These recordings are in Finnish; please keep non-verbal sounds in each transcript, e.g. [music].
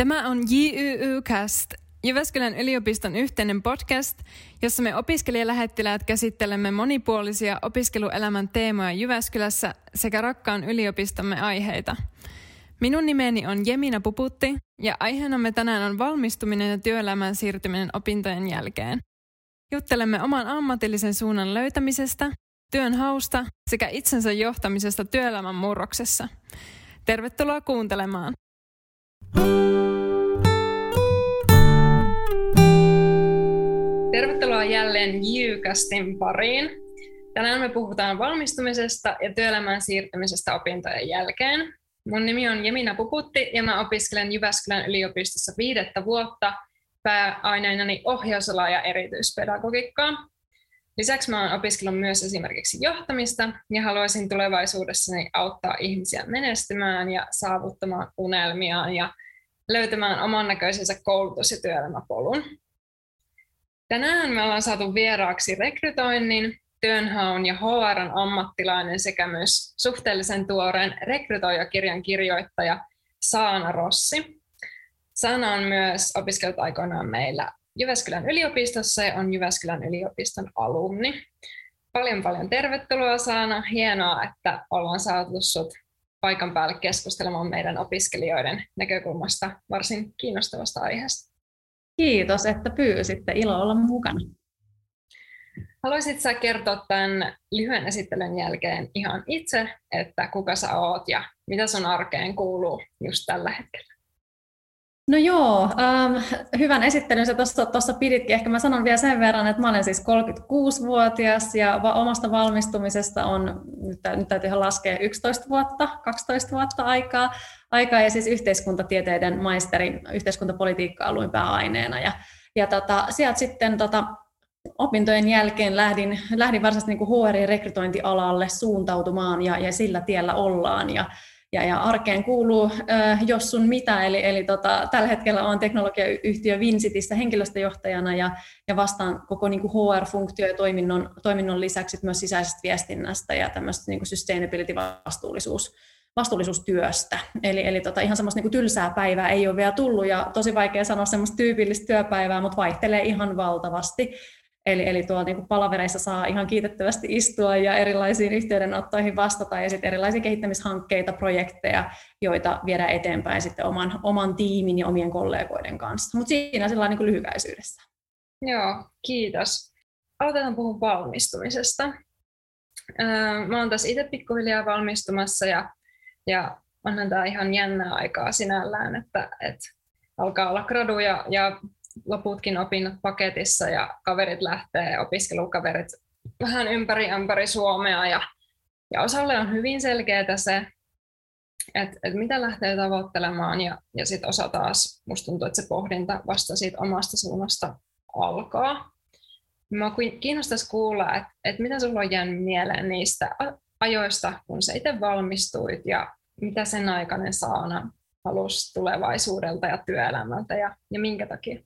Tämä on JYY-cast, Jyväskylän yliopiston yhteinen podcast, jossa me opiskelijalähettiläät käsittelemme monipuolisia opiskeluelämän teemoja Jyväskylässä sekä rakkaan yliopistomme aiheita. Minun nimeni on Jemina Puputti ja aiheenamme tänään on valmistuminen ja työelämään siirtyminen opintojen jälkeen. Juttelemme oman ammatillisen suunnan löytämisestä, työn hausta sekä itsensä johtamisesta työelämän murroksessa. Tervetuloa kuuntelemaan! Tervetuloa jälleen Jykästin pariin. Tänään me puhutaan valmistumisesta ja työelämään siirtymisestä opintojen jälkeen. Mun nimi on Jemina Puputti ja mä opiskelen Jyväskylän yliopistossa viidettä vuotta pääaineenani ohjausala ja erityispedagogiikkaa. Lisäksi mä oon opiskellut myös esimerkiksi johtamista ja haluaisin tulevaisuudessani auttaa ihmisiä menestymään ja saavuttamaan unelmiaan ja löytämään oman näköisensä koulutus- ja työelämäpolun. Tänään me ollaan saatu vieraaksi rekrytoinnin, työnhaun ja HRn ammattilainen sekä myös suhteellisen tuoreen rekrytoijakirjan kirjoittaja Saana Rossi. Saana on myös opiskellut aikoinaan meillä Jyväskylän yliopistossa ja on Jyväskylän yliopiston alumni. Paljon paljon tervetuloa Saana. Hienoa, että ollaan saatu sinut paikan päälle keskustelemaan meidän opiskelijoiden näkökulmasta varsin kiinnostavasta aiheesta. Kiitos, että pyysitte. Ilo olla mukana. Haluaisitko sä kertoa tämän lyhyen esittelyn jälkeen ihan itse, että kuka sä oot ja mitä sun arkeen kuuluu just tällä hetkellä? No joo, ähm, hyvän esittelyn sä tuossa piditkin. Ehkä mä sanon vielä sen verran, että mä olen siis 36-vuotias ja va- omasta valmistumisesta on, nyt, nyt täytyy ihan laskea 11 vuotta, 12 vuotta aikaa, aikaa ja siis yhteiskuntatieteiden maisteri yhteiskuntapolitiikka luin pääaineena. Ja, ja tota, sieltä sitten tota, opintojen jälkeen lähdin, lähdin varsinaisesti niin HR-rekrytointialalle suuntautumaan ja, ja sillä tiellä ollaan. Ja, ja, ja arkeen kuuluu äh, jos sun mitä, eli, eli tota, tällä hetkellä olen teknologiayhtiö Vincitissä henkilöstöjohtajana ja, ja vastaan koko niin kuin HR-funktio ja toiminnon, toiminnon lisäksi myös sisäisestä viestinnästä ja tämmöistä niin sustainability-vastuullisuus vastuullisuustyöstä. Eli, eli tota, ihan semmoista niin tylsää päivää ei ole vielä tullut ja tosi vaikea sanoa semmoista tyypillistä työpäivää, mutta vaihtelee ihan valtavasti. Eli, eli tuolla niin palavereissa saa ihan kiitettävästi istua ja erilaisiin yhteydenottoihin vastata ja sitten erilaisia kehittämishankkeita, projekteja, joita viedään eteenpäin sitten oman, oman tiimin ja omien kollegoiden kanssa. Mutta siinä sellainen niin lyhykäisyydessä. Joo, kiitos. Aloitetaan puhua valmistumisesta. Mä oon tässä itse pikkuhiljaa valmistumassa ja, ja onhan tämä ihan jännää aikaa sinällään, että, että alkaa olla gradu ja, ja loputkin opinnot paketissa ja kaverit lähtee, opiskelukaverit vähän ympäri ympäri Suomea ja, ja osalle on hyvin selkeää se, että, että mitä lähtee tavoittelemaan ja, ja sitten osa taas, musta tuntuu, että se pohdinta vasta siitä omasta suunnasta alkaa. Mä kiinnostaisi kuulla, että, että mitä sulla on jäänyt mieleen niistä ajoista, kun sä itse valmistuit ja mitä sen aikainen saana halusi tulevaisuudelta ja työelämältä ja, ja minkä takia?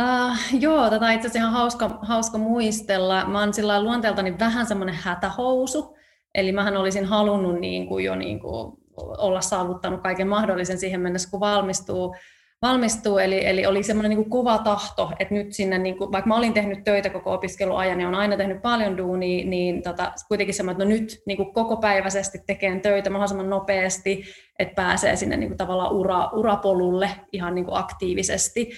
Uh, joo, tätä on itse asiassa ihan hauska, hauska muistella. Mä oon sillä luonteeltani vähän semmoinen hätähousu, eli mähän olisin halunnut niin kuin jo niin kuin olla saavuttanut kaiken mahdollisen siihen mennessä, kun valmistuu. valmistuu eli, eli oli semmoinen niin kova tahto, että nyt sinne, niin kuin, vaikka mä olin tehnyt töitä koko opiskeluajan ja on aina tehnyt paljon duunia, niin tota, kuitenkin semmoinen, että no nyt niin kuin koko päiväisesti tekeen töitä mahdollisimman nopeasti, että pääsee sinne niin kuin tavallaan ura, urapolulle ihan niin kuin aktiivisesti.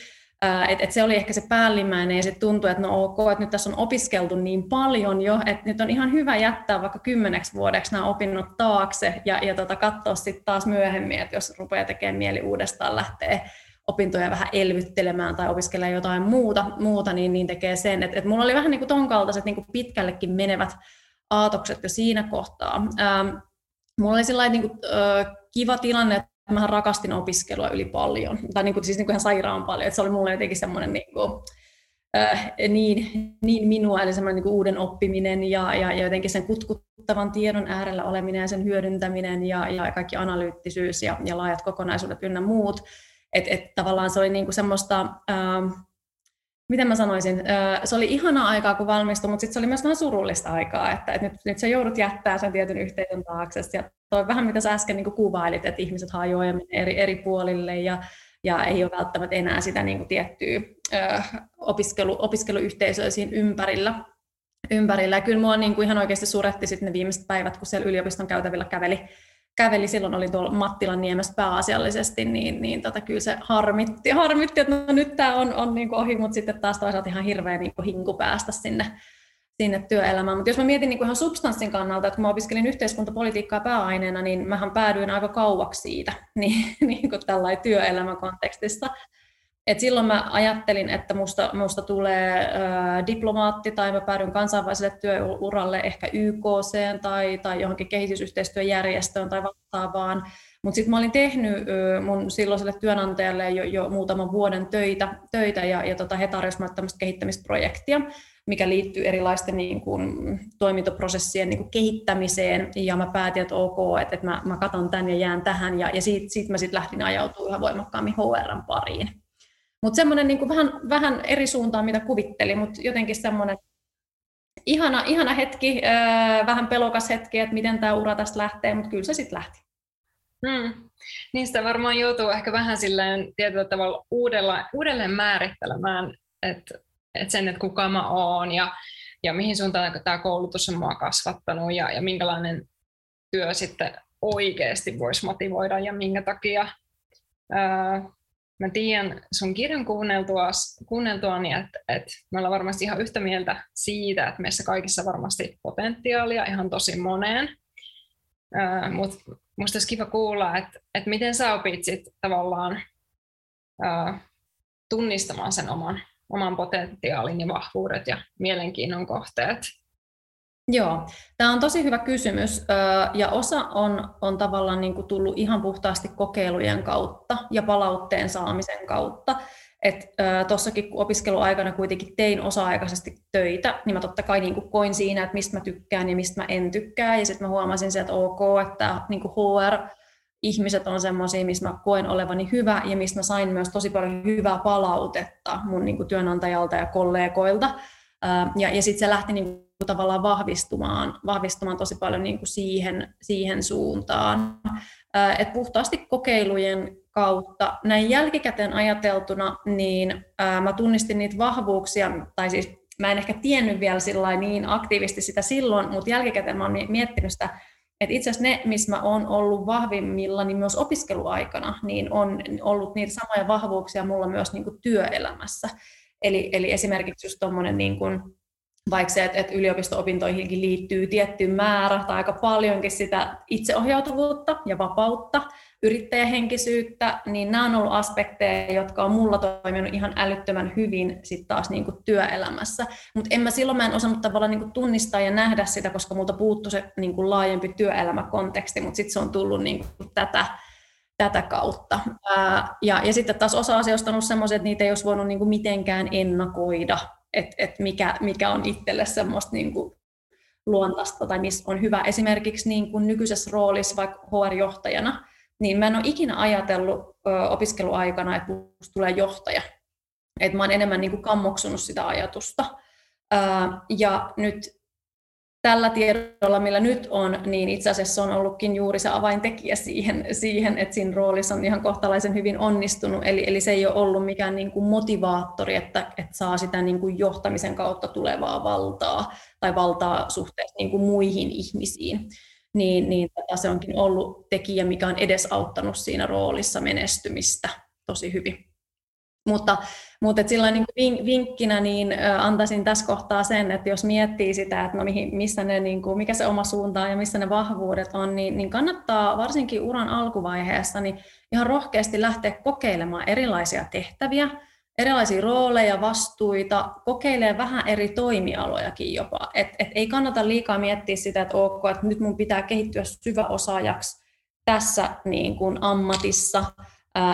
Et, et se oli ehkä se päällimmäinen ja sitten tuntui, että no ok, että nyt tässä on opiskeltu niin paljon jo, että nyt on ihan hyvä jättää vaikka kymmeneksi vuodeksi nämä opinnot taakse ja, ja tota, katsoa sitten taas myöhemmin, että jos rupeaa tekemään mieli uudestaan lähteä opintoja vähän elvyttelemään tai opiskelemaan jotain muuta, muuta niin, niin tekee sen. Että et mulla oli vähän niin kuin ton kaltaiset niin kuin pitkällekin menevät aatokset jo siinä kohtaa. Ähm, mulla oli sellainen niin kuin, äh, kiva tilanne, mä rakastin opiskelua yli paljon, tai niin kuin, siis niin kuin ihan sairaan paljon, että se oli mulle jotenkin semmoinen niin kuin, äh, niin, niin minua, eli semmoinen niin kuin uuden oppiminen ja, ja, ja jotenkin sen kutkuttavan tiedon äärellä oleminen ja sen hyödyntäminen ja, ja kaikki analyyttisyys ja, ja laajat kokonaisuudet ynnä muut, että et tavallaan se oli niin kuin semmoista, äh, miten mä sanoisin, se oli ihana aikaa, kun valmistui, mutta sitten se oli myös vähän surullista aikaa, että, että nyt, nyt sä joudut jättää sen tietyn yhteisön taakse. Ja toi vähän mitä sä äsken niin kuvailit, että ihmiset hajoaa eri, eri puolille ja, ja ei ole välttämättä enää sitä niin kuin tiettyä ö, opiskelu, opiskeluyhteisöä siinä ympärillä. ympärillä. Ja kyllä mua niin kuin ihan oikeasti suretti sitten ne viimeiset päivät, kun siellä yliopiston käytävillä käveli käveli, silloin oli tuolla Mattilan niemestä pääasiallisesti, niin, niin tota, kyllä se harmitti, harmitti että no, nyt tämä on, on niin ohi, mutta sitten taas toisaalta ihan hirveä niin hinku päästä sinne, sinne työelämään. Mutta jos mä mietin niin ihan substanssin kannalta, että kun mä opiskelin yhteiskuntapolitiikkaa pääaineena, niin mähän päädyin aika kauaksi siitä [laughs] niin, niin kuin tällainen työelämäkontekstissa. Et silloin mä ajattelin, että musta, musta tulee ää, diplomaatti tai mä päädyn kansainväliselle työuralle ehkä YKC tai, tai johonkin kehitysyhteistyöjärjestöön tai vastaavaan. Mutta sitten mä olin tehnyt ö, mun silloiselle työnantajalle jo, jo muutaman vuoden töitä, töitä ja, ja tota, he tarjosivat tämmöistä kehittämisprojektia, mikä liittyy erilaisten niin kuin, toimintoprosessien niin kuin, kehittämiseen. Ja mä päätin, että ok, että, että mä, mä katon tämän ja jään tähän. Ja, ja siitä, siitä mä sitten lähdin ajautumaan yhä voimakkaammin HRn pariin. Mutta semmoinen niin vähän, vähän eri suuntaan, mitä kuvittelin, mutta jotenkin semmoinen ihana, ihana hetki, äh, vähän pelokas hetki, että miten tämä ura tästä lähtee, mutta kyllä se sitten lähti. Niin sitä varmaan joutuu ehkä vähän silleen tietyllä tavalla uudella, uudelleen määrittelemään, että, että sen, että kuka mä oon ja, ja mihin suuntaan tämä koulutus on mua kasvattanut ja, ja minkälainen työ sitten oikeasti voisi motivoida ja minkä takia ää, mä tiedän sun kirjan kuunneltua, kuunneltuani, että, että me ollaan varmasti ihan yhtä mieltä siitä, että meissä kaikissa varmasti potentiaalia ihan tosi moneen. Mutta musta olisi kiva kuulla, että, että miten sä opit sit tavallaan uh, tunnistamaan sen oman, oman potentiaalin ja vahvuudet ja mielenkiinnon kohteet Joo, tämä on tosi hyvä kysymys ja osa on, on tavallaan niin kuin tullut ihan puhtaasti kokeilujen kautta ja palautteen saamisen kautta. Tuossakin kun opiskeluaikana kuitenkin tein osa-aikaisesti töitä, niin mä totta kai niin kuin koin siinä, että mistä mä tykkään ja mistä mä en tykkää. Ja sitten mä huomasin se, että ok, että niin kuin HR, ihmiset on semmoisia, missä mä koen olevani hyvä ja mistä mä sain myös tosi paljon hyvää palautetta mun niin kuin työnantajalta ja kollegoilta. Ja, ja sitten se lähti niin tavallaan vahvistumaan, vahvistumaan tosi paljon niin kuin siihen, siihen suuntaan. Et puhtaasti kokeilujen kautta, näin jälkikäteen ajateltuna, niin mä tunnistin niitä vahvuuksia, tai siis mä en ehkä tiennyt vielä niin aktiivisesti sitä silloin, mutta jälkikäteen mä oon miettinyt sitä, että itse asiassa ne, missä mä oon ollut vahvimmilla, niin myös opiskeluaikana, niin on ollut niitä samoja vahvuuksia mulla myös niin kuin työelämässä. Eli, eli esimerkiksi just tuommoinen niin kuin, vaikka se, että, että yliopisto-opintoihinkin liittyy tietty määrä tai aika paljonkin sitä itseohjautuvuutta ja vapautta, yrittäjähenkisyyttä, niin nämä on ollut aspekteja, jotka on mulla toiminut ihan älyttömän hyvin sit taas niin kuin työelämässä. Mutta en mä silloin mä en osannut tavallaan niin kuin tunnistaa ja nähdä sitä, koska multa puuttu se niin kuin laajempi työelämäkonteksti, mutta sitten se on tullut niin kuin tätä, tätä kautta. Ää, ja, ja sitten taas osa asioista on ollut sellaisia, että niitä ei olisi voinut niin kuin mitenkään ennakoida että et mikä, mikä on itselle semmoista niin kuin luontaista tai missä on hyvä. Esimerkiksi niin kuin nykyisessä roolissa vaikka HR-johtajana, niin mä en ole ikinä ajatellut ö, opiskeluaikana, että musta tulee johtaja. Että mä oon enemmän niin kuin kammoksunut sitä ajatusta. Ö, ja nyt tällä tiedolla, millä nyt on, niin itse asiassa on ollutkin juuri se avaintekijä siihen, siihen että siinä roolissa on ihan kohtalaisen hyvin onnistunut. Eli, eli se ei ole ollut mikään niin kuin motivaattori, että, että saa sitä niin kuin johtamisen kautta tulevaa valtaa tai valtaa suhteessa niin kuin muihin ihmisiin. Niin, niin se onkin ollut tekijä, mikä on edesauttanut siinä roolissa menestymistä tosi hyvin. Mutta, mutta et sillä niin vinkkinä niin antaisin tässä kohtaa sen, että jos miettii sitä, että no mihin, missä ne, niin kuin, mikä se oma suunta on ja missä ne vahvuudet on, niin, niin kannattaa varsinkin uran alkuvaiheessa niin ihan rohkeasti lähteä kokeilemaan erilaisia tehtäviä, erilaisia rooleja, vastuita, kokeilee vähän eri toimialojakin jopa. Et, et ei kannata liikaa miettiä sitä, että ok, että nyt mun pitää kehittyä syväosaajaksi tässä niin kuin ammatissa,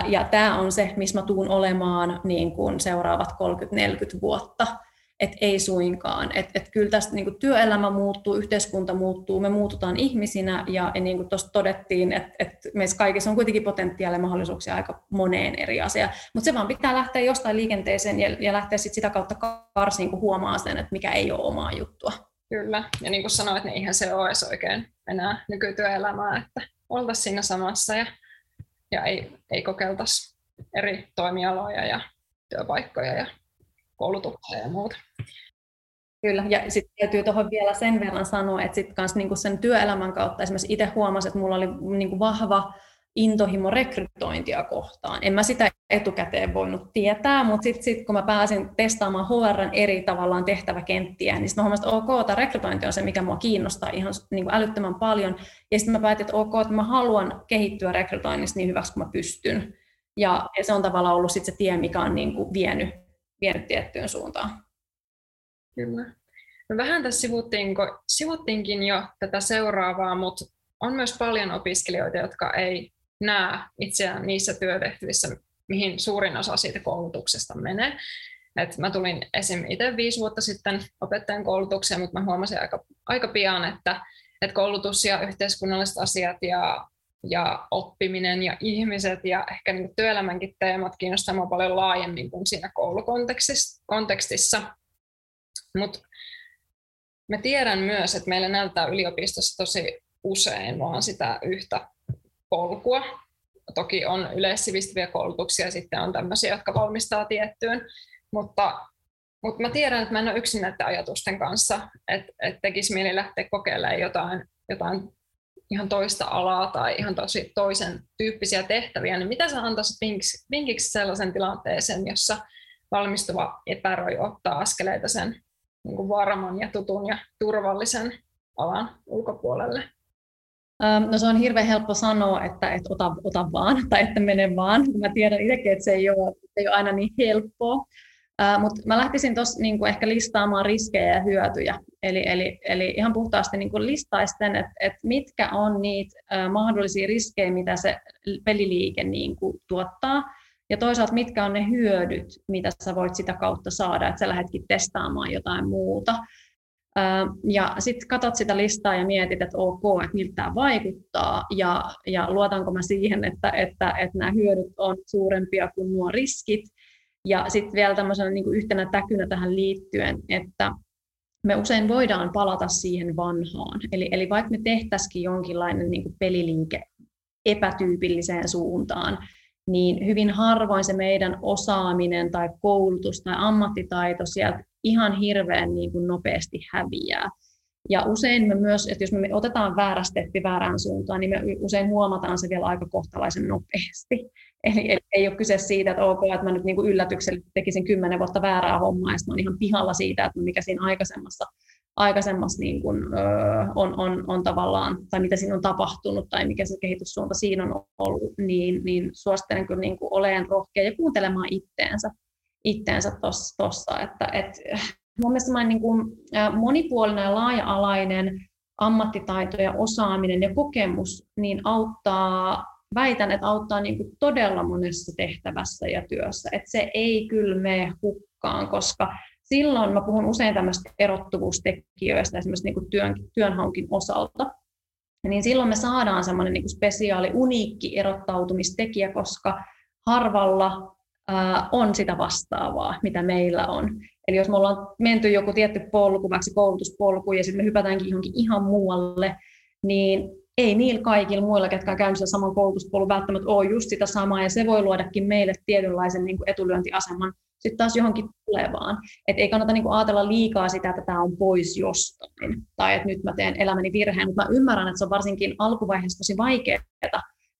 ja tämä on se, missä mä tuun olemaan niin kuin seuraavat 30-40 vuotta. että ei suinkaan. Että et kyllä tästä niin työelämä muuttuu, yhteiskunta muuttuu, me muututaan ihmisinä ja, ja niin kuin tuossa todettiin, että et meissä kaikissa on kuitenkin potentiaalia ja mahdollisuuksia aika moneen eri asiaan. Mutta se vaan pitää lähteä jostain liikenteeseen ja, ja lähteä sit sitä kautta karsiin, kun huomaa sen, että mikä ei ole omaa juttua. Kyllä, ja niin kuin sanoit, niin eihän se ole edes oikein enää nykytyöelämää, että oltaisiin siinä samassa ja, ja ei, ei kokeiltaisi eri toimialoja ja työpaikkoja ja koulutuksia ja muuta. Kyllä, ja sitten täytyy tuohon vielä sen verran sanoa, että sitten kanssa niinku sen työelämän kautta esimerkiksi itse huomasin, että mulla oli niinku vahva intohimo rekrytointia kohtaan. En mä sitä etukäteen voinut tietää, mutta sitten sit, kun mä pääsin testaamaan HRn eri tavallaan tehtäväkenttiä, niin sitten mä huomasin, että ok, tämä rekrytointi on se, mikä mua kiinnostaa ihan niin kuin älyttömän paljon. Ja sitten mä päätin, että ok, että mä haluan kehittyä rekrytoinnissa niin hyväksi kuin mä pystyn. Ja, ja se on tavallaan ollut sitten se tie, mikä on niin kuin vienyt, vienyt tiettyyn suuntaan. Kyllä. No vähän tässä sivuttiin, sivuttiinkin jo tätä seuraavaa, mutta on myös paljon opiskelijoita, jotka ei näe itseään niissä työtehtävissä, mihin suurin osa siitä koulutuksesta menee. Et mä tulin esim. itse viisi vuotta sitten opettajan koulutukseen, mutta mä huomasin aika, aika pian, että, että koulutus ja yhteiskunnalliset asiat ja, ja oppiminen ja ihmiset ja ehkä niin työelämänkin teemat kiinnostaa paljon laajemmin kuin siinä koulukontekstissa. Mutta mä tiedän myös, että meillä näyttää yliopistossa tosi usein vaan sitä yhtä polkua. Toki on yleissivistäviä koulutuksia sitten on tämmöisiä, jotka valmistaa tiettyyn, mutta, mutta mä tiedän, että mä en ole yksin näiden ajatusten kanssa, että, että tekisi mieli lähteä kokeilemaan jotain, jotain ihan toista alaa tai ihan tosi toisen tyyppisiä tehtäviä, niin mitä sä antaisit vinkiksi, vinkiksi sellaisen tilanteeseen, jossa valmistuva epäröi ottaa askeleita sen niin kuin varman ja tutun ja turvallisen alan ulkopuolelle? No se on hirveän helppo sanoa, että, että ota, ota vaan [laughs] tai että mene vaan. Mä tiedän itsekin, että se ei ole, ei ole aina niin helppoa. Uh, Mutta mä lähtisin tuossa niinku ehkä listaamaan riskejä ja hyötyjä. Eli, eli, eli ihan puhtaasti niinku listaisten, että et mitkä on niitä uh, mahdollisia riskejä, mitä se peliliike niinku tuottaa. Ja toisaalta mitkä on ne hyödyt, mitä sä voit sitä kautta saada, että sä lähdetkin testaamaan jotain muuta. Ja sitten katsot sitä listaa ja mietit, että ok, että miltä tämä vaikuttaa ja, ja luotanko mä siihen, että, että, että nämä hyödyt on suurempia kuin nuo riskit. Ja sitten vielä tämmöisenä niin yhtenä täkynä tähän liittyen, että me usein voidaan palata siihen vanhaan. Eli, eli vaikka me tehtäisikin jonkinlainen niin kuin peliliike epätyypilliseen suuntaan, niin hyvin harvoin se meidän osaaminen tai koulutus tai ammattitaito sieltä ihan hirveän niin kuin nopeasti häviää. Ja usein me myös, että jos me otetaan väärä steppi väärään suuntaan, niin me usein huomataan se vielä aika kohtalaisen nopeasti. Eli, eli ei ole kyse siitä, että ok, että mä nyt niin kuin yllätyksellä tekisin kymmenen vuotta väärää hommaa, ja sitten ihan pihalla siitä, että mikä siinä aikaisemmassa, aikaisemmassa niin kuin, öö, on, on, on tavallaan, tai mitä siinä on tapahtunut, tai mikä se kehityssuunta siinä on ollut, niin, niin suosittelen kyllä niin kuin oleen rohkea ja kuuntelemaan itteensä itteensä tuossa. Että, et, mun mielestä niin kuin, monipuolinen ja laaja-alainen ammattitaito ja osaaminen ja kokemus niin auttaa, väitän, että auttaa niin kuin todella monessa tehtävässä ja työssä. Että se ei kyllä mene hukkaan, koska silloin mä puhun usein tämmöistä erottuvuustekijöistä esimerkiksi niin kuin työn, työnhaukin osalta. Niin silloin me saadaan semmoinen niin spesiaali, uniikki erottautumistekijä, koska harvalla on sitä vastaavaa, mitä meillä on. Eli jos me ollaan menty joku tietty polku, vaikka koulutuspolku, ja sitten me hypätäänkin johonkin ihan muualle, niin ei niillä kaikilla muilla, ketkä on käynyt sen saman koulutuspolun, välttämättä ole just sitä samaa, ja se voi luodakin meille tietynlaisen niin kuin etulyöntiaseman sitten taas johonkin tulevaan. Et ei kannata niin kuin ajatella liikaa sitä, että tämä on pois jostain, tai että nyt mä teen elämäni virheen, mutta mä ymmärrän, että se on varsinkin alkuvaiheessa tosi vaikeaa,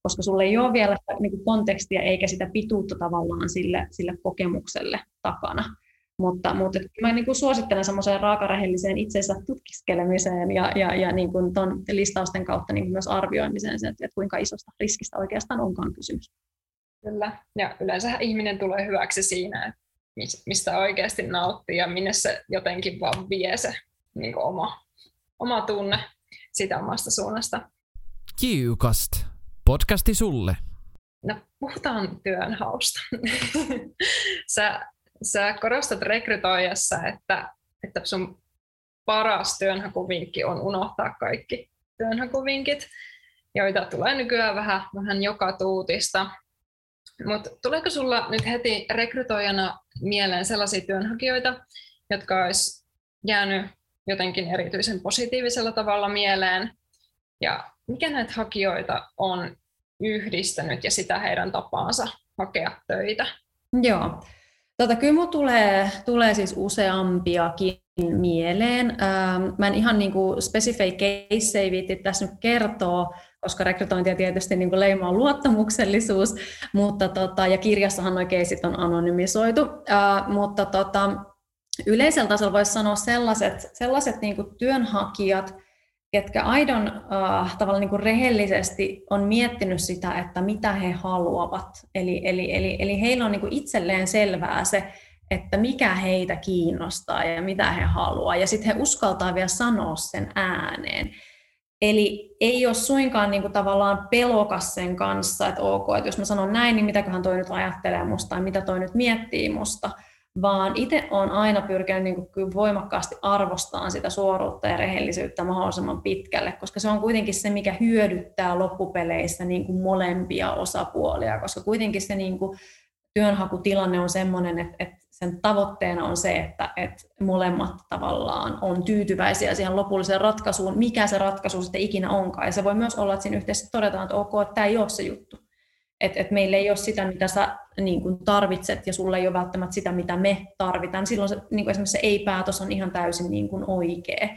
koska sulle ei ole vielä sitä niin kuin kontekstia eikä sitä pituutta tavallaan sille, sille kokemukselle takana. Mutta, mutta mä niin kuin suosittelen semmoiseen raakarehelliseen itsensä tutkiskelemiseen ja, ja, ja niin kuin ton listausten kautta niin kuin myös arvioimiseen, että, että kuinka isosta riskistä oikeastaan onkaan kysymys. Kyllä, ja yleensä ihminen tulee hyväksi siinä, että mistä oikeasti nauttii ja minne se jotenkin vaan vie se niin kuin oma, oma tunne siitä omasta suunnasta. Kiukast podcasti sulle. No, puhutaan työnhausta. [laughs] Sä sä korostat rekrytoijassa, että, että sun paras työnhakuvinkki on unohtaa kaikki työnhakuvinkit, joita tulee nykyään vähän, vähän joka tuutista. Mutta tuleeko sulla nyt heti rekrytoijana mieleen sellaisia työnhakijoita, jotka olisi jäänyt jotenkin erityisen positiivisella tavalla mieleen? Ja mikä näitä hakijoita on yhdistänyt ja sitä heidän tapaansa hakea töitä? Joo. Tota, kyllä minulla tulee, tulee siis useampiakin mieleen. Ähm, mä en ihan niin kuin specifei caseja viitti tässä nyt kertoa, koska rekrytointia tietysti niin kuin leimaa luottamuksellisuus, mutta tota, ja kirjassahan nuo keisit on anonymisoitu, äh, mutta tota, yleisellä tasolla voisi sanoa sellaiset, sellaiset niin kuin työnhakijat, ketkä aidon äh, tavallaan niin kuin rehellisesti on miettinyt sitä, että mitä he haluavat. Eli, eli, eli, eli heillä on niin kuin itselleen selvää se, että mikä heitä kiinnostaa ja mitä he haluaa. Ja sitten he uskaltaa vielä sanoa sen ääneen. Eli ei ole suinkaan niin kuin tavallaan pelokas sen kanssa, että ok, että jos mä sanon näin, niin mitäköhän toi nyt ajattelee musta tai mitä toi nyt miettii musta, vaan itse olen aina pyrkinyt niin kuin voimakkaasti arvostamaan sitä suoruutta ja rehellisyyttä mahdollisimman pitkälle, koska se on kuitenkin se, mikä hyödyttää loppupeleissä niin kuin molempia osapuolia, koska kuitenkin se niin kuin työnhakutilanne on sellainen, että, että sen tavoitteena on se, että, että molemmat tavallaan on tyytyväisiä siihen lopulliseen ratkaisuun, mikä se ratkaisu sitten ikinä onkaan. Ja se voi myös olla, että siinä yhteydessä todetaan, että ok, että tämä ei ole se juttu. Että, että meillä ei ole sitä, mitä sä niin kuin tarvitset, ja sulla ei ole välttämättä sitä, mitä me tarvitaan. Silloin se, niin kuin esimerkiksi se ei-päätös on ihan täysin niin kuin oikea.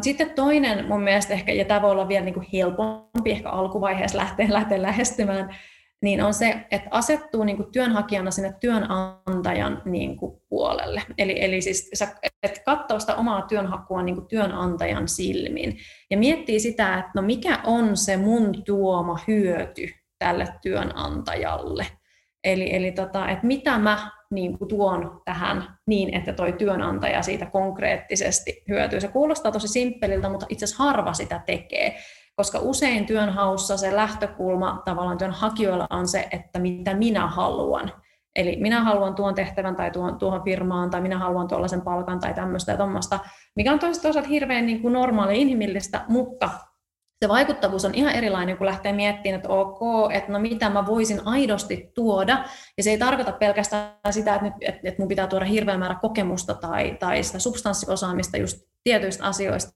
Sitten toinen mun mielestä ehkä, ja tämä voi olla vielä niin kuin helpompi ehkä alkuvaiheessa lähteä, lähteä lähestymään, niin on se, että asettuu niin kuin työnhakijana sinne työnantajan niin kuin puolelle. Eli, eli siis sä, et katsoo sitä omaa työnhakua niin kuin työnantajan silmin ja miettii sitä, että no mikä on se mun tuoma hyöty tälle työnantajalle. Eli, eli tota, että mitä mä niin kuin tuon tähän niin, että toi työnantaja siitä konkreettisesti hyötyy. Se kuulostaa tosi simppeliltä, mutta itse asiassa harva sitä tekee koska usein työnhaussa se lähtökulma tavallaan työnhakijoilla on se, että mitä minä haluan. Eli minä haluan tuon tehtävän tai tuon, tuohon firmaan, tai minä haluan tuollaisen palkan tai tämmöistä ja tuommoista, mikä on toisaalta hirveän niin kuin normaali inhimillistä, mutta se vaikuttavuus on ihan erilainen, kun lähtee miettimään, että ok, että no mitä mä voisin aidosti tuoda. Ja se ei tarkoita pelkästään sitä, että, nyt, että, mun pitää tuoda hirveän määrä kokemusta tai, tai sitä substanssiosaamista just tietyistä asioista,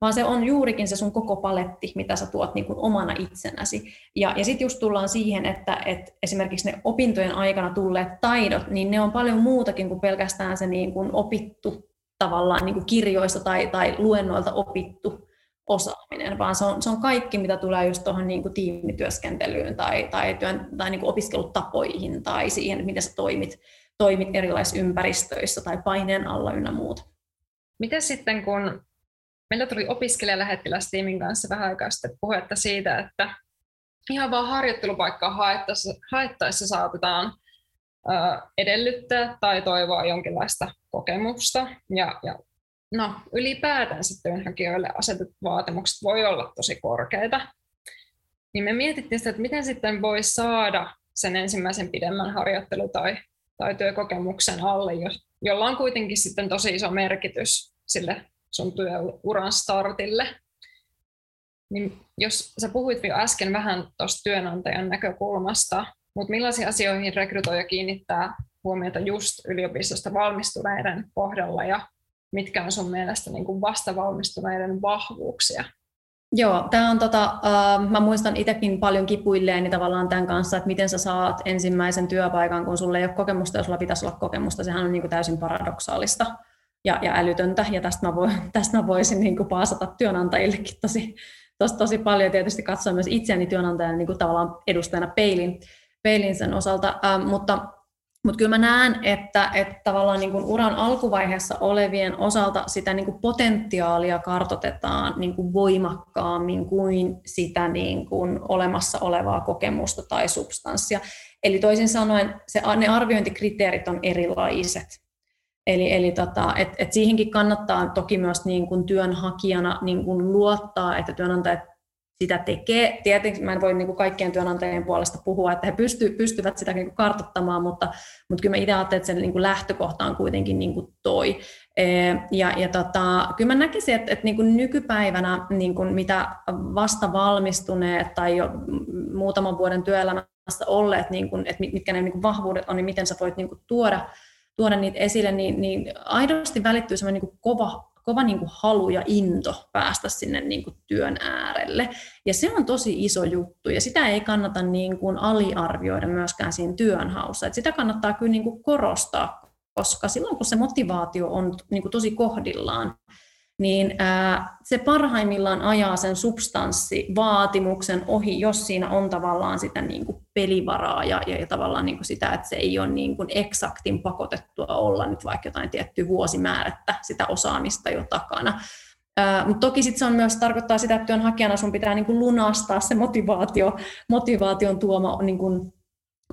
vaan se on juurikin se sun koko paletti, mitä sä tuot niin kuin omana itsenäsi. Ja, ja sitten just tullaan siihen, että, että esimerkiksi ne opintojen aikana tulleet taidot, niin ne on paljon muutakin kuin pelkästään se niin kuin opittu tavallaan niin kuin kirjoista tai, tai luennoilta opittu osaaminen, vaan se on, se on kaikki, mitä tulee just tuohon niin kuin tiimityöskentelyyn tai, tai, työn, tai niin kuin opiskelutapoihin tai siihen, miten sä toimit, toimit erilaisissa ympäristöissä tai paineen alla ynnä muuta. Miten sitten, kun meillä tuli opiskelijalähettilästiimin kanssa vähän aikaa sitten puhetta siitä, että ihan vaan harjoittelupaikkaa haettaessa, haettaessa saatetaan edellyttää tai toivoa jonkinlaista kokemusta. Ja, ja no, ylipäätänsä työnhakijoille asetut vaatimukset voi olla tosi korkeita. Niin me mietittiin sitä, että miten sitten voi saada sen ensimmäisen pidemmän harjoittelu- tai, tai työkokemuksen alle, jolla on kuitenkin sitten tosi iso merkitys sille sun työuran startille. Niin jos sä puhuit jo äsken vähän tuosta työnantajan näkökulmasta, mutta millaisiin asioihin rekrytoija kiinnittää huomiota just yliopistosta valmistuneiden kohdalla ja mitkä on sun mielestä niin kuin vastavalmistuneiden vahvuuksia? Joo, tämä on tota, uh, mä muistan itsekin paljon kipuilleeni tavallaan tämän kanssa, että miten sä saat ensimmäisen työpaikan, kun sulla ei ole kokemusta ja sulla pitäisi olla kokemusta, sehän on niin kuin täysin paradoksaalista ja, ja älytöntä, ja tästä mä, voin, [laughs] tästä mä voisin niin kuin paasata työnantajillekin tosi, tosi, tosi paljon, tietysti katsoa myös itseäni työnantajan niin kuin tavallaan edustajana peilin, peilin sen osalta, ähm, mutta mutta kyllä mä näen, että, että tavallaan niin kuin uran alkuvaiheessa olevien osalta sitä niin kuin potentiaalia kartotetaan niin kuin voimakkaammin kuin sitä niin kuin olemassa olevaa kokemusta tai substanssia. Eli toisin sanoen se, ne arviointikriteerit on erilaiset. Eli, eli tota, et, et siihenkin kannattaa toki myös niin kuin työnhakijana niin kuin luottaa, että työnantajat sitä tekee. Tietenkin mä en voi niin kuin kaikkien työnantajien puolesta puhua, että he pysty, pystyvät sitä niin kuin kartoittamaan, mutta, mutta kyllä mä itse ajattelen, että sen niin kuin lähtökohta on kuitenkin niin kuin toi. Ja, ja tota, kyllä mä näkisin, että, että niin kuin nykypäivänä niin kuin mitä vasta valmistuneet tai jo muutaman vuoden työelämässä olleet, niin kuin, että mitkä ne niin kuin vahvuudet on, niin miten sä voit niin kuin tuoda, tuoda niitä esille, niin, niin aidosti välittyy semmoinen niin kuin kova kova niin kuin halu ja into päästä sinne niin kuin työn äärelle. Ja se on tosi iso juttu, ja sitä ei kannata niin kuin aliarvioida myöskään siinä työnhaussa. Et sitä kannattaa kyllä niin kuin korostaa, koska silloin kun se motivaatio on niin kuin tosi kohdillaan, niin ää, se parhaimmillaan ajaa sen substanssivaatimuksen ohi, jos siinä on tavallaan sitä niin kuin pelivaraa ja, ja, ja tavallaan niin kuin sitä, että se ei ole niin kuin eksaktin pakotettua olla nyt vaikka jotain tiettyä vuosimäärättä sitä osaamista jo takana. Mutta toki sit se on myös tarkoittaa sitä, että työnhakijana sun pitää niin kuin lunastaa se motivaatio, motivaation tuoma niin kuin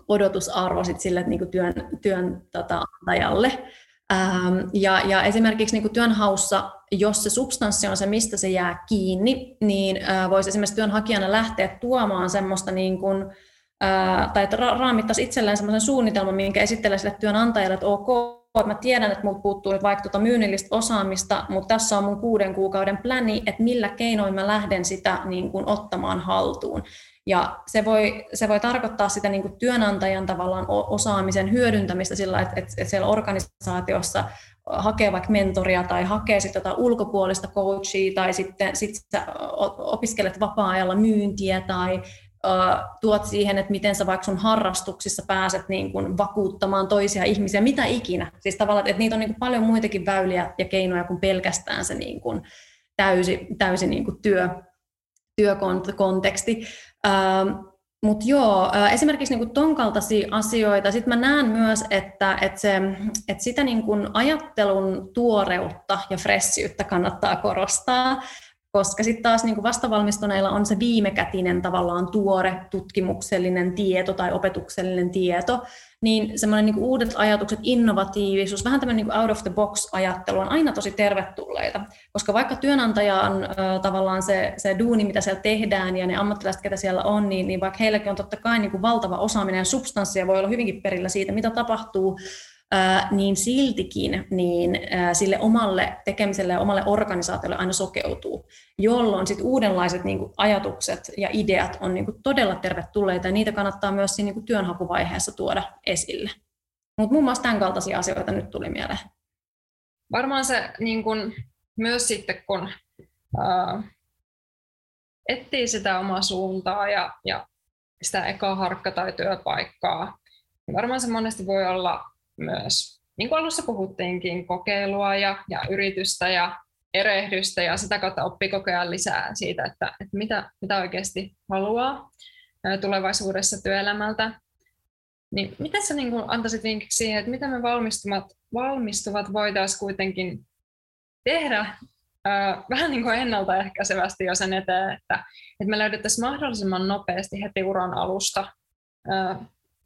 odotusarvo sit sille niin kuin työn, työn tota, antajalle. Ähm, ja, ja esimerkiksi niin kuin työnhaussa, jos se substanssi on se, mistä se jää kiinni, niin voisi esimerkiksi työnhakijana lähteä tuomaan semmoista, niin kuin, tai että raamittaisi itselleen semmoisen suunnitelman, minkä esittelee sille työnantajalle, että ok, mä tiedän, että minulta puuttuu nyt vaikka tuota myynnillistä osaamista, mutta tässä on mun kuuden kuukauden pläni, että millä keinoin mä lähden sitä niin kuin, ottamaan haltuun. Ja se voi, se voi tarkoittaa sitä niin kuin työnantajan tavallaan osaamisen hyödyntämistä sillä, että, että siellä organisaatiossa hakee vaikka mentoria tai hakee sitten jotain ulkopuolista coachia tai sitten sit sä opiskelet vapaa-ajalla myyntiä tai tuot siihen, että miten sä vaikka sun harrastuksissa pääset niin kuin vakuuttamaan toisia ihmisiä, mitä ikinä. Siis tavallaan, että niitä on niin kuin paljon muitakin väyliä ja keinoja kuin pelkästään se niin kuin täysi, täysi niin kuin työ, työkonteksti. Mutta joo, esimerkiksi niinku ton kaltaisia asioita. Sitten mä näen myös, että, että, se, että sitä niinku ajattelun tuoreutta ja fressiyttä kannattaa korostaa, koska sitten taas niinku vastavalmistuneilla on se viimekätinen tavallaan tuore tutkimuksellinen tieto tai opetuksellinen tieto, niin semmoinen niin uudet ajatukset, innovatiivisuus, vähän tämmöinen niin out of the box ajattelu on aina tosi tervetulleita, koska vaikka työnantajan äh, tavallaan se, se duuni, mitä siellä tehdään ja ne ammattilaiset, ketä siellä on, niin, niin vaikka heilläkin on totta kai niin valtava osaaminen ja substanssia voi olla hyvinkin perillä siitä, mitä tapahtuu niin siltikin niin sille omalle tekemiselle ja omalle organisaatiolle aina sokeutuu, jolloin sit uudenlaiset niin kuin, ajatukset ja ideat on niin kuin, todella tervetulleita ja niitä kannattaa myös siinä niin kuin, työnhakuvaiheessa tuoda esille. Mutta muun muassa tämän kaltaisia asioita nyt tuli mieleen. Varmaan se niin kun, myös sitten, kun ää, etsii sitä omaa suuntaa ja, ja sitä ekaa harkka- tai työpaikkaa, niin varmaan se monesti voi olla myös, niin kuin alussa puhuttiinkin, kokeilua ja, ja yritystä ja erehdystä ja sitä kautta oppii koko ajan lisää siitä, että, että mitä, mitä oikeasti haluaa tulevaisuudessa työelämältä. Niin mitä sä niin antaisit vinkiksi siihen, että mitä me valmistuvat, valmistuvat voitaisiin kuitenkin tehdä äh, vähän niin kuin ennaltaehkäisevästi jo sen eteen, että, että me löydettäisiin mahdollisimman nopeasti heti uran alusta äh,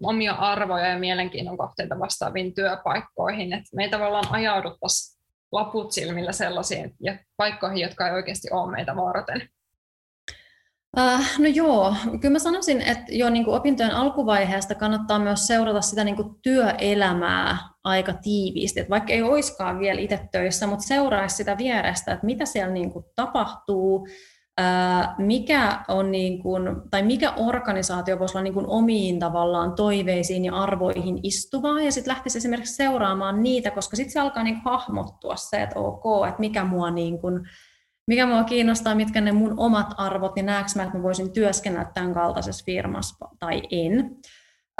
omia arvoja ja mielenkiinnon kohteita vastaaviin työpaikkoihin, että me ei tavallaan ajauduttaisi laput silmillä sellaisiin ja paikkoihin, jotka ei oikeasti ole meitä varten. Uh, no joo, kyllä mä sanoisin, että jo niin kuin opintojen alkuvaiheesta kannattaa myös seurata sitä niin kuin työelämää aika tiiviisti, että vaikka ei olisikaan vielä itse töissä, mutta seuraisi sitä vierestä, että mitä siellä niin kuin tapahtuu, mikä on niin kuin, tai mikä organisaatio voisi olla niin kuin omiin tavallaan toiveisiin ja arvoihin istuvaa, ja sitten lähtisi esimerkiksi seuraamaan niitä, koska sitten se alkaa niin hahmottua se, että ok, että mikä mua, niin kuin, mikä mua kiinnostaa, mitkä ne mun omat arvot, niin näekö mä, että mä voisin työskennellä tämän kaltaisessa firmassa tai en.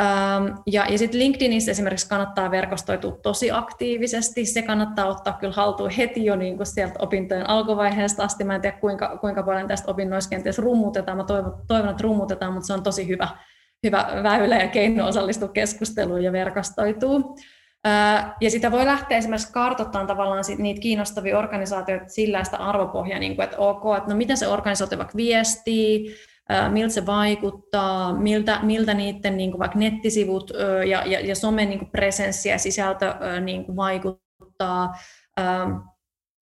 Ähm, ja, ja sitten LinkedInissä esimerkiksi kannattaa verkostoitua tosi aktiivisesti. Se kannattaa ottaa kyllä haltuun heti jo niin kuin sieltä opintojen alkuvaiheesta asti. Mä en tiedä, kuinka, kuinka paljon tästä opinnoista kenties rummutetaan. Mä toivon, toivon, että rummutetaan, mutta se on tosi hyvä, hyvä väylä ja keino osallistua keskusteluun ja verkostoituu. Äh, ja sitä voi lähteä esimerkiksi kartoittamaan tavallaan niitä kiinnostavia organisaatioita sillä sitä arvopohjaa, niin kuin, että ok, että no miten se organisaatio vaikka viestii, miltä se vaikuttaa, miltä, miltä niiden niin kuin vaikka nettisivut ja, ja, ja somen niin kuin presenssi ja sisältö niin kuin vaikuttaa,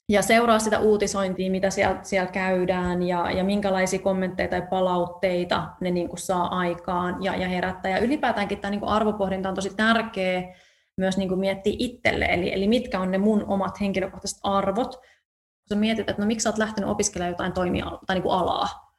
ja seuraa sitä uutisointia, mitä siellä, siellä käydään ja, ja minkälaisia kommentteja tai palautteita ne niin kuin saa aikaan ja, ja herättää. Ja ylipäätäänkin tämä niin kuin arvopohdinta on tosi tärkeä myös niin kuin miettiä itselle, eli, eli mitkä on ne mun omat henkilökohtaiset arvot. Kun sä mietit, että no miksi sä oot lähtenyt opiskelemaan jotain toimia, tai niin kuin alaa,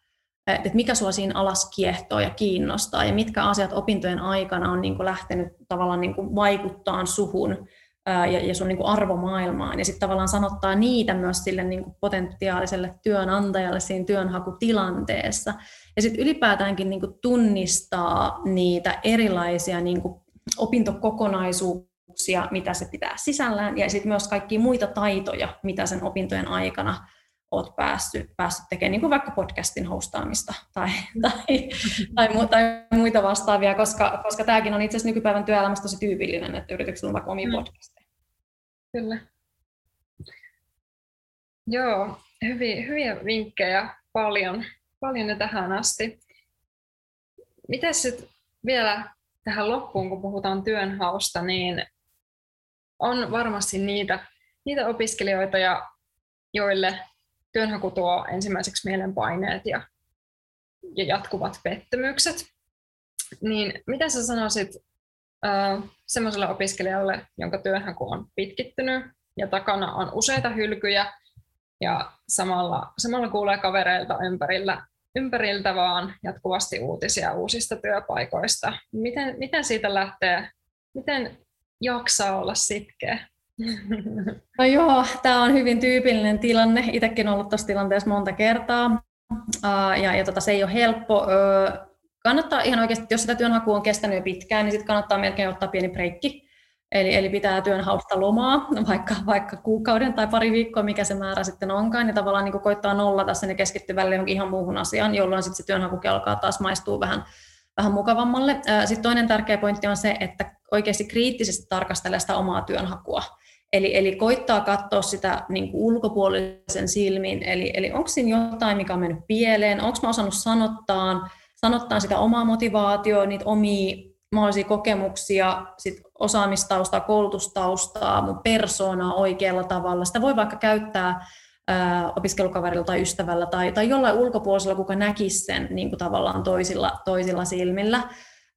että mikä sua siinä alas kiehtoo ja kiinnostaa, ja mitkä asiat opintojen aikana on niin kuin lähtenyt tavallaan niin kuin vaikuttaa suhun, ja, ja sun niin kuin arvomaailmaan. Ja sitten tavallaan sanottaa niitä myös sille niin kuin potentiaaliselle työnantajalle siinä työnhakutilanteessa. Ja sitten ylipäätäänkin niin kuin tunnistaa niitä erilaisia niin kuin opintokokonaisuuksia, mitä se pitää sisällään, ja sitten myös kaikkia muita taitoja, mitä sen opintojen aikana olet päässyt, päässyt tekemään, niin kuin vaikka podcastin hostaamista tai, tai, tai, mu, tai muita vastaavia, koska, koska tämäkin on itse asiassa nykypäivän työelämässä tosi tyypillinen, että yrityksellä on vaikka omia mm. podcasteja. Kyllä. Joo, hyviä, hyviä vinkkejä paljon, paljon jo tähän asti. Miten sitten vielä tähän loppuun, kun puhutaan työnhausta, niin on varmasti niitä, niitä opiskelijoita, joille työnhaku tuo ensimmäiseksi mielenpaineet ja, ja jatkuvat pettymykset. Niin mitä sä sanoisit äh, semmoiselle opiskelijalle, jonka työnhaku on pitkittynyt ja takana on useita hylkyjä ja samalla, samalla kuulee kavereilta ympärillä, ympäriltä vaan jatkuvasti uutisia uusista työpaikoista. Miten, miten siitä lähtee, miten jaksaa olla sitkeä? No joo, tämä on hyvin tyypillinen tilanne. Itsekin ollut tuossa tilanteessa monta kertaa. ja, ja tota, se ei ole helppo. kannattaa ihan oikeasti, jos sitä työnhaku on kestänyt jo pitkään, niin sitten kannattaa melkein ottaa pieni breikki. Eli, eli pitää työnhausta lomaa, [laughs] vaikka, vaikka kuukauden tai pari viikkoa, mikä se määrä sitten onkaan, ja tavallaan niin koittaa nollata sen ja keskittyä välillä johonkin ihan muuhun asiaan, jolloin sitten se työnhaku alkaa taas maistuu vähän, vähän mukavammalle. Sitten toinen tärkeä pointti on se, että oikeasti kriittisesti tarkastelee sitä omaa työnhakua. Eli, eli koittaa katsoa sitä niin kuin ulkopuolisen silmin, eli, eli onko siinä jotain, mikä on mennyt pieleen, onko mä osannut sanottaa, sanottaa sitä omaa motivaatioa, niitä omia mahdollisia kokemuksia, sit osaamistaustaa, koulutustaustaa, mun persoonaa oikealla tavalla. Sitä voi vaikka käyttää ää, opiskelukaverilla tai ystävällä tai, tai jollain ulkopuolisella, kuka näkisi sen niin kuin tavallaan toisilla, toisilla silmillä.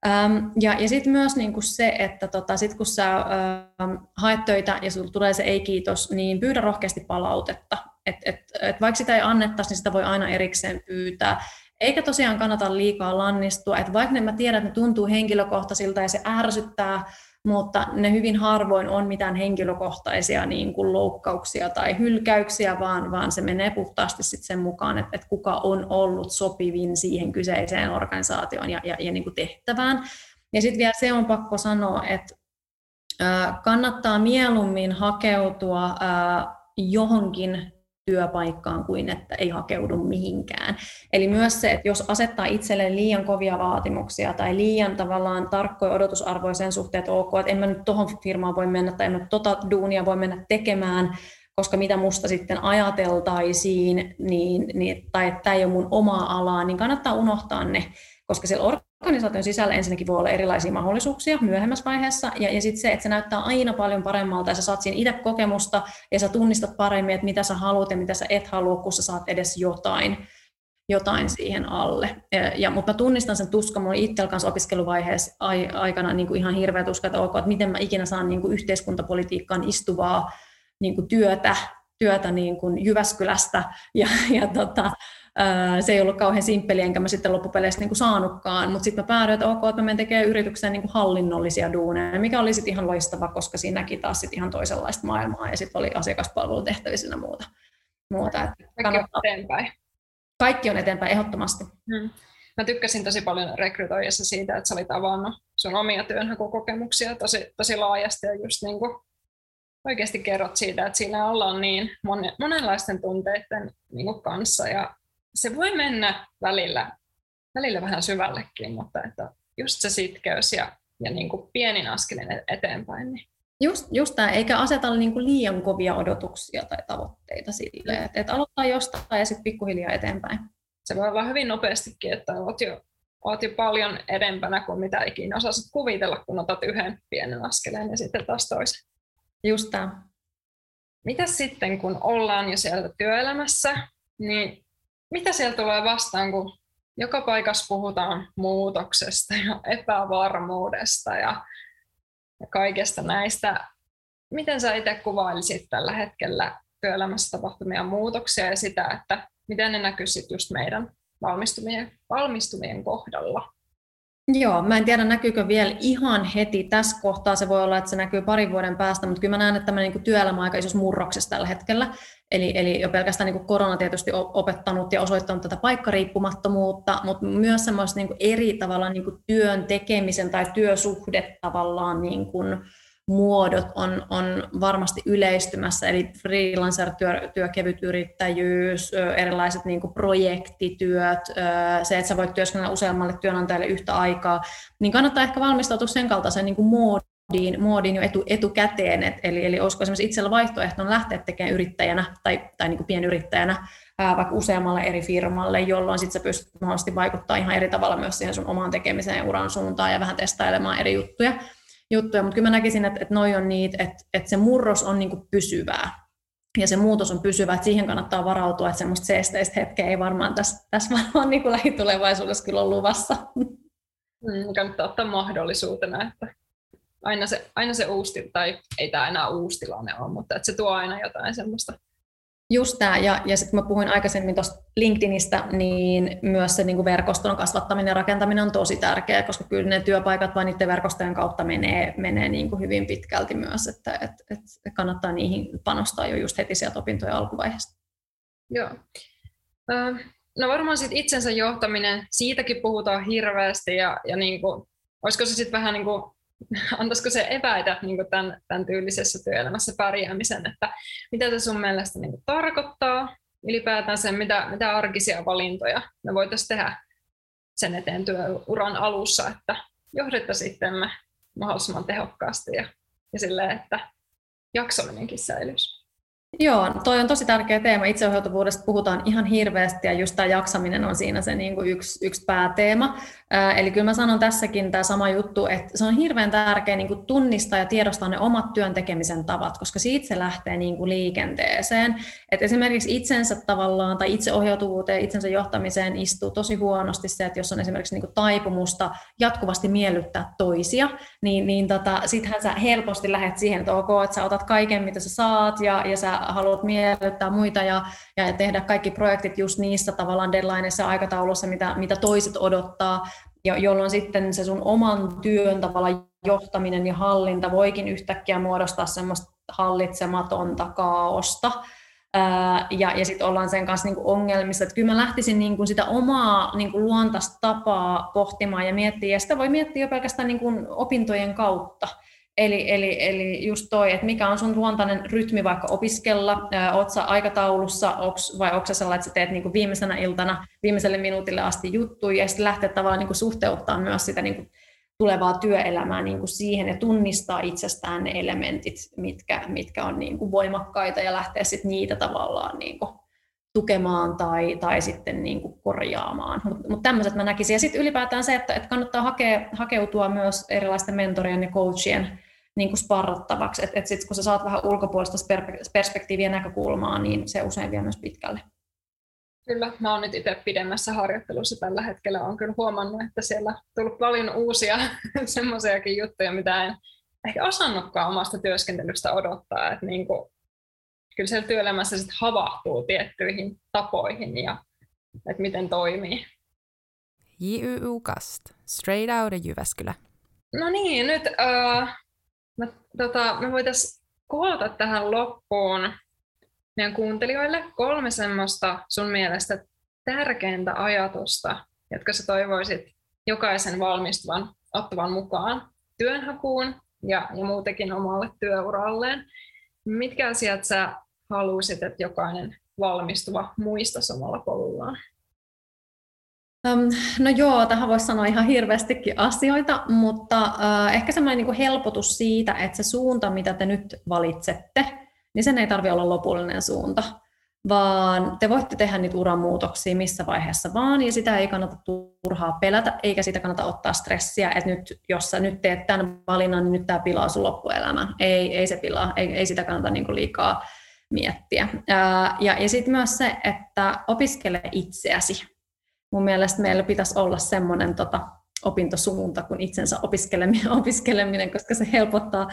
Ähm, ja ja sitten myös niinku se, että tota, sit kun sä ähm, haet töitä ja sulla tulee se ei-kiitos, niin pyydä rohkeasti palautetta. Et, et, et vaikka sitä ei annettaisi, niin sitä voi aina erikseen pyytää. Eikä tosiaan kannata liikaa lannistua, että vaikka ne, mä tiedän, että ne tuntuu henkilökohtaisilta ja se ärsyttää, mutta ne hyvin harvoin on mitään henkilökohtaisia niin kuin loukkauksia tai hylkäyksiä, vaan, vaan se menee puhtaasti sit sen mukaan, että, että kuka on ollut sopivin siihen kyseiseen organisaatioon ja, ja, ja niin kuin tehtävään. Ja sitten vielä se on pakko sanoa, että kannattaa mieluummin hakeutua johonkin työpaikkaan kuin että ei hakeudu mihinkään. Eli myös se, että jos asettaa itselleen liian kovia vaatimuksia tai liian tavallaan tarkkoja odotusarvoja sen suhteen, että ok, että en mä nyt tuohon firmaan voi mennä tai en mä tota duunia voi mennä tekemään, koska mitä musta sitten ajateltaisiin, niin, niin, tai että tämä ei ole mun oma alaa, niin kannattaa unohtaa ne, koska siellä organisaation sisällä ensinnäkin voi olla erilaisia mahdollisuuksia myöhemmässä vaiheessa, ja, ja sitten se, että se näyttää aina paljon paremmalta, ja sä saat siinä itse kokemusta, ja sä tunnistat paremmin, että mitä sä haluat ja mitä sä et halua, kun sä saat edes jotain jotain siihen alle. Ja, ja, mutta mä tunnistan sen tuskan, mulla itsellä kanssa opiskeluvaiheessa ai, aikana niin kuin ihan hirveä tuska, että, ok, että miten mä ikinä saan niin kuin yhteiskuntapolitiikkaan istuvaa niin kuin työtä, työtä niin kuin Jyväskylästä ja, ja tota, se ei ollut kauhean simppeli, enkä mä sitten loppupeleissä niin kuin saanutkaan, mutta sitten mä päädyin, että ok, että mä menen tekemään yritykseen niin kuin hallinnollisia duuneja, mikä oli sitten ihan loistava, koska siinä näki taas sitten ihan toisenlaista maailmaa ja sitten oli asiakaspalvelutehtävissä ja muuta. muuta. Että Kaikki on eteenpäin. Kaikki on eteenpäin, ehdottomasti. Hmm. Mä tykkäsin tosi paljon rekrytoijassa siitä, että sä olit avannut sun omia työnhakukokemuksia tosi, tosi laajasti ja just niin kuin oikeasti kerrot siitä, että siinä ollaan niin monenlaisten tunteiden niin kuin kanssa ja se voi mennä välillä, välillä vähän syvällekin, mutta että just se sitkeys ja, ja niin kuin pienin askelin eteenpäin. Niin. Just, just tämä, eikä aseta niin kuin liian kovia odotuksia tai tavoitteita sille, että et aloittaa jostain ja sitten pikkuhiljaa eteenpäin. Se voi olla hyvin nopeastikin, että olet jo, olet jo paljon edempänä kuin mitä ikinä osasit kuvitella, kun otat yhden pienen askeleen ja sitten taas toisen. Just tämä. mitä sitten, kun ollaan jo sieltä työelämässä, niin mitä siellä tulee vastaan, kun joka paikassa puhutaan muutoksesta ja epävarmuudesta ja, ja kaikesta näistä. Miten sä itse kuvailisit tällä hetkellä työelämässä tapahtumia muutoksia ja sitä, että miten ne näkyisivät just meidän valmistumien, valmistumien kohdalla? Joo, mä en tiedä näkyykö vielä ihan heti tässä kohtaa, se voi olla, että se näkyy parin vuoden päästä, mutta kyllä mä näen, että tämmöinen niin työelämä on aika isossa murroksessa tällä hetkellä. Eli, eli jo pelkästään niin korona tietysti opettanut ja osoittanut tätä paikkariippumattomuutta, mutta myös semmoista niin eri tavalla niin työn tekemisen tai työsuhde tavallaan niin kuin, muodot on, on varmasti yleistymässä, eli freelancer-työ, työ, kevyt yrittäjyys, erilaiset niin kuin projektityöt, se, että sä voit työskennellä useammalle työnantajalle yhtä aikaa, niin kannattaa ehkä valmistautua sen kaltaiseen niin kuin moodiin, moodiin jo etu, etukäteen, et, eli, eli olisiko esimerkiksi itsellä vaihtoehtona lähteä tekemään yrittäjänä tai, tai niin kuin pienyrittäjänä vaikka useammalle eri firmalle, jolloin sitten sä pystyt mahdollisesti vaikuttaa ihan eri tavalla myös siihen sun omaan tekemiseen uran suuntaan ja vähän testailemaan eri juttuja juttuja, mutta kyllä mä näkisin, että, että noi on niitä, että, että se murros on niin pysyvää ja se muutos on pysyvä, että siihen kannattaa varautua, että semmoista seesteistä hetkeä ei varmaan tässä, tässä varmaan niin lähitulevaisuudessa kyllä ole luvassa. Mm, kannattaa ottaa mahdollisuutena, että aina se, aina se uusi, tai ei tämä enää uusi tilanne ole, mutta että se tuo aina jotain semmoista Just tämä, ja, ja sitten kun mä puhuin aikaisemmin tuosta LinkedInistä, niin myös se niin kuin verkoston kasvattaminen ja rakentaminen on tosi tärkeää, koska kyllä ne työpaikat vain niiden verkostojen kautta menee, menee niin kuin hyvin pitkälti myös, että et, et kannattaa niihin panostaa jo just heti sieltä opintojen alkuvaiheesta. Joo. No varmaan sitten itsensä johtaminen, siitäkin puhutaan hirveästi, ja, ja niin kuin, olisiko se sitten vähän niin kuin [laughs] antaisiko se eväitä niin tämän, tämän tyylisessä työelämässä pärjäämisen, että mitä se sun mielestä niin tarkoittaa ylipäätään sen, mitä, mitä arkisia valintoja me voitaisiin tehdä sen eteen työuran alussa, että johdettaisiin itsemme mahdollisimman tehokkaasti ja, ja silleen, että jaksaminenkin säilyisi. Joo, toi on tosi tärkeä teema. Itseohjautuvuudesta puhutaan ihan hirveästi ja just tämä jaksaminen on siinä se niin kuin yksi, yksi pääteema. Eli kyllä mä sanon tässäkin tämä sama juttu, että se on hirveän tärkeä niin kuin tunnistaa ja tiedostaa ne omat työn tekemisen tavat, koska siitä se lähtee niin kuin liikenteeseen. Et esimerkiksi itsensä tavallaan tai itseohjautuvuuteen, itsensä johtamiseen istuu tosi huonosti se, että jos on esimerkiksi niin kuin taipumusta jatkuvasti miellyttää toisia, niin, niin tota, sittenhän sä helposti lähdet siihen, että ok, että sä otat kaiken, mitä sä saat ja, ja sä haluat miellyttää muita ja, ja tehdä kaikki projektit just niissä tavallaan deadlineissa aikataulussa, mitä, mitä toiset odottaa, jolloin sitten se sun oman työn tavalla johtaminen ja hallinta voikin yhtäkkiä muodostaa semmoista hallitsematonta kaaosta. ja, ja sitten ollaan sen kanssa niinku ongelmissa. Että kyllä mä lähtisin niinku sitä omaa niinku luontaista tapaa pohtimaan ja miettiä, ja sitä voi miettiä jo pelkästään niinku opintojen kautta. Eli, eli, eli just toi, että mikä on sun luontainen rytmi vaikka opiskella, oot sä aikataulussa onks, vai onko sä sellainen, että sä teet niinku viimeisenä iltana viimeiselle minuutille asti juttuja ja sitten lähteä tavallaan niinku suhteuttaa myös sitä niinku tulevaa työelämää niinku siihen ja tunnistaa itsestään ne elementit, mitkä, mitkä on niinku voimakkaita ja lähteä sitten niitä tavallaan niinku tukemaan tai, tai sitten niin kuin korjaamaan. Mutta mut tämmöiset mä näkisin. Ja sitten ylipäätään se, että, että kannattaa hakea, hakeutua myös erilaisten mentorien ja coachien niin kuin sparrattavaksi. Että et sitten kun sä saat vähän ulkopuolista perspektiiviä näkökulmaa, niin se usein vie myös pitkälle. Kyllä, mä oon nyt itse pidemmässä harjoittelussa tällä hetkellä. Olen kyllä huomannut, että siellä on tullut paljon uusia [laughs] semmoisiakin juttuja, mitä en ehkä osannutkaan omasta työskentelystä odottaa. Että niin kuin, kyllä siellä työelämässä sit havahtuu tiettyihin tapoihin ja että miten toimii. JYU Kast, Straight Out Jyväskylä. No niin, nyt uh, Mä, tota, me voitaisiin koota tähän loppuun meidän kuuntelijoille kolme semmoista sun mielestä tärkeintä ajatusta, jotka sä toivoisit jokaisen valmistuvan ottavan mukaan työnhakuun ja, ja muutenkin omalle työuralleen. Mitkä asiat sä haluaisit, että jokainen valmistuva muistaisi omalla polullaan? No joo, tähän voisi sanoa ihan hirveästikin asioita, mutta ehkä semmoinen niin helpotus siitä, että se suunta, mitä te nyt valitsette, niin sen ei tarvitse olla lopullinen suunta, vaan te voitte tehdä niitä uramuutoksia missä vaiheessa vaan, ja sitä ei kannata turhaa pelätä, eikä sitä kannata ottaa stressiä, että nyt, jos sä nyt teet tämän valinnan, niin nyt tämä pilaa sun loppuelämän. Ei, ei se pilaa, ei, ei sitä kannata niin liikaa miettiä. Ja, ja sitten myös se, että opiskele itseäsi. Mun mielestä meillä pitäisi olla semmoinen tota, opintosuunta kuin itsensä opiskeleminen, [laughs] opiskeleminen koska se helpottaa,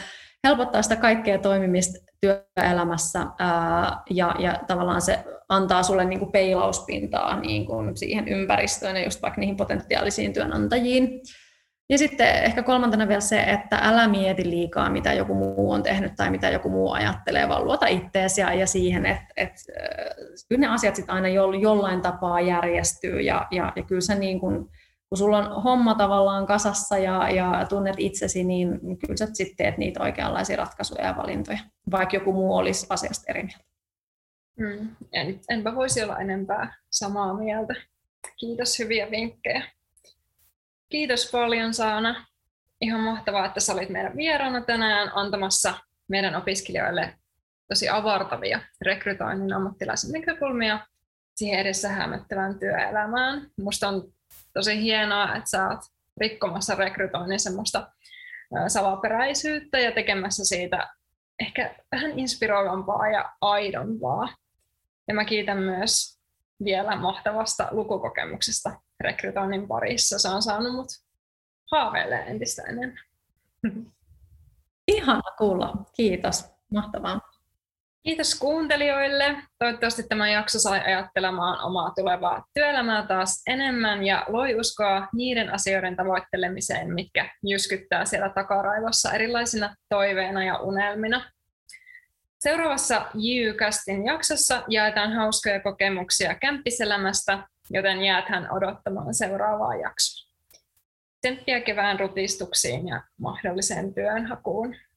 helpottaa sitä kaikkea toimimista työelämässä ää, ja, ja tavallaan se antaa sulle niin kuin peilauspintaa niin kuin siihen ympäristöön ja just vaikka niihin potentiaalisiin työnantajiin. Ja sitten ehkä kolmantena vielä se, että älä mieti liikaa, mitä joku muu on tehnyt tai mitä joku muu ajattelee, vaan luota itteesi ja, ja siihen, että, että kyllä ne asiat sitten aina jollain tapaa järjestyy ja, ja, ja kyllä se niin kuin, kun sulla on homma tavallaan kasassa ja, ja tunnet itsesi, niin kyllä sä sitten teet niitä oikeanlaisia ratkaisuja ja valintoja, vaikka joku muu olisi asiasta eri mieltä. Mm, en, enpä voisi olla enempää samaa mieltä. Kiitos hyviä vinkkejä. Kiitos paljon Saana. Ihan mahtavaa, että sä olit meidän vieraana tänään antamassa meidän opiskelijoille tosi avartavia rekrytoinnin ammattilaisen näkökulmia siihen edessä hämöttävään työelämään. Musta on tosi hienoa, että sä oot rikkomassa rekrytoinnin semmoista salaperäisyyttä ja tekemässä siitä ehkä vähän inspiroivampaa ja aidompaa. Ja mä kiitän myös vielä mahtavasta lukukokemuksesta rekrytoinnin parissa. Se on saanut mut haaveilemaan entistä enemmän. Ihana kuulla. Kiitos. Mahtavaa. Kiitos kuuntelijoille. Toivottavasti tämä jakso sai ajattelemaan omaa tulevaa työelämää taas enemmän ja loi uskoa niiden asioiden tavoittelemiseen, mitkä jyskyttää siellä takaraivossa erilaisina toiveina ja unelmina. Seuraavassa Jykästin jaksossa jaetaan hauskoja kokemuksia kämppiselämästä, joten jääthän odottamaan seuraavaa jaksoa. Tsemppiä kevään rutistuksiin ja mahdolliseen työnhakuun.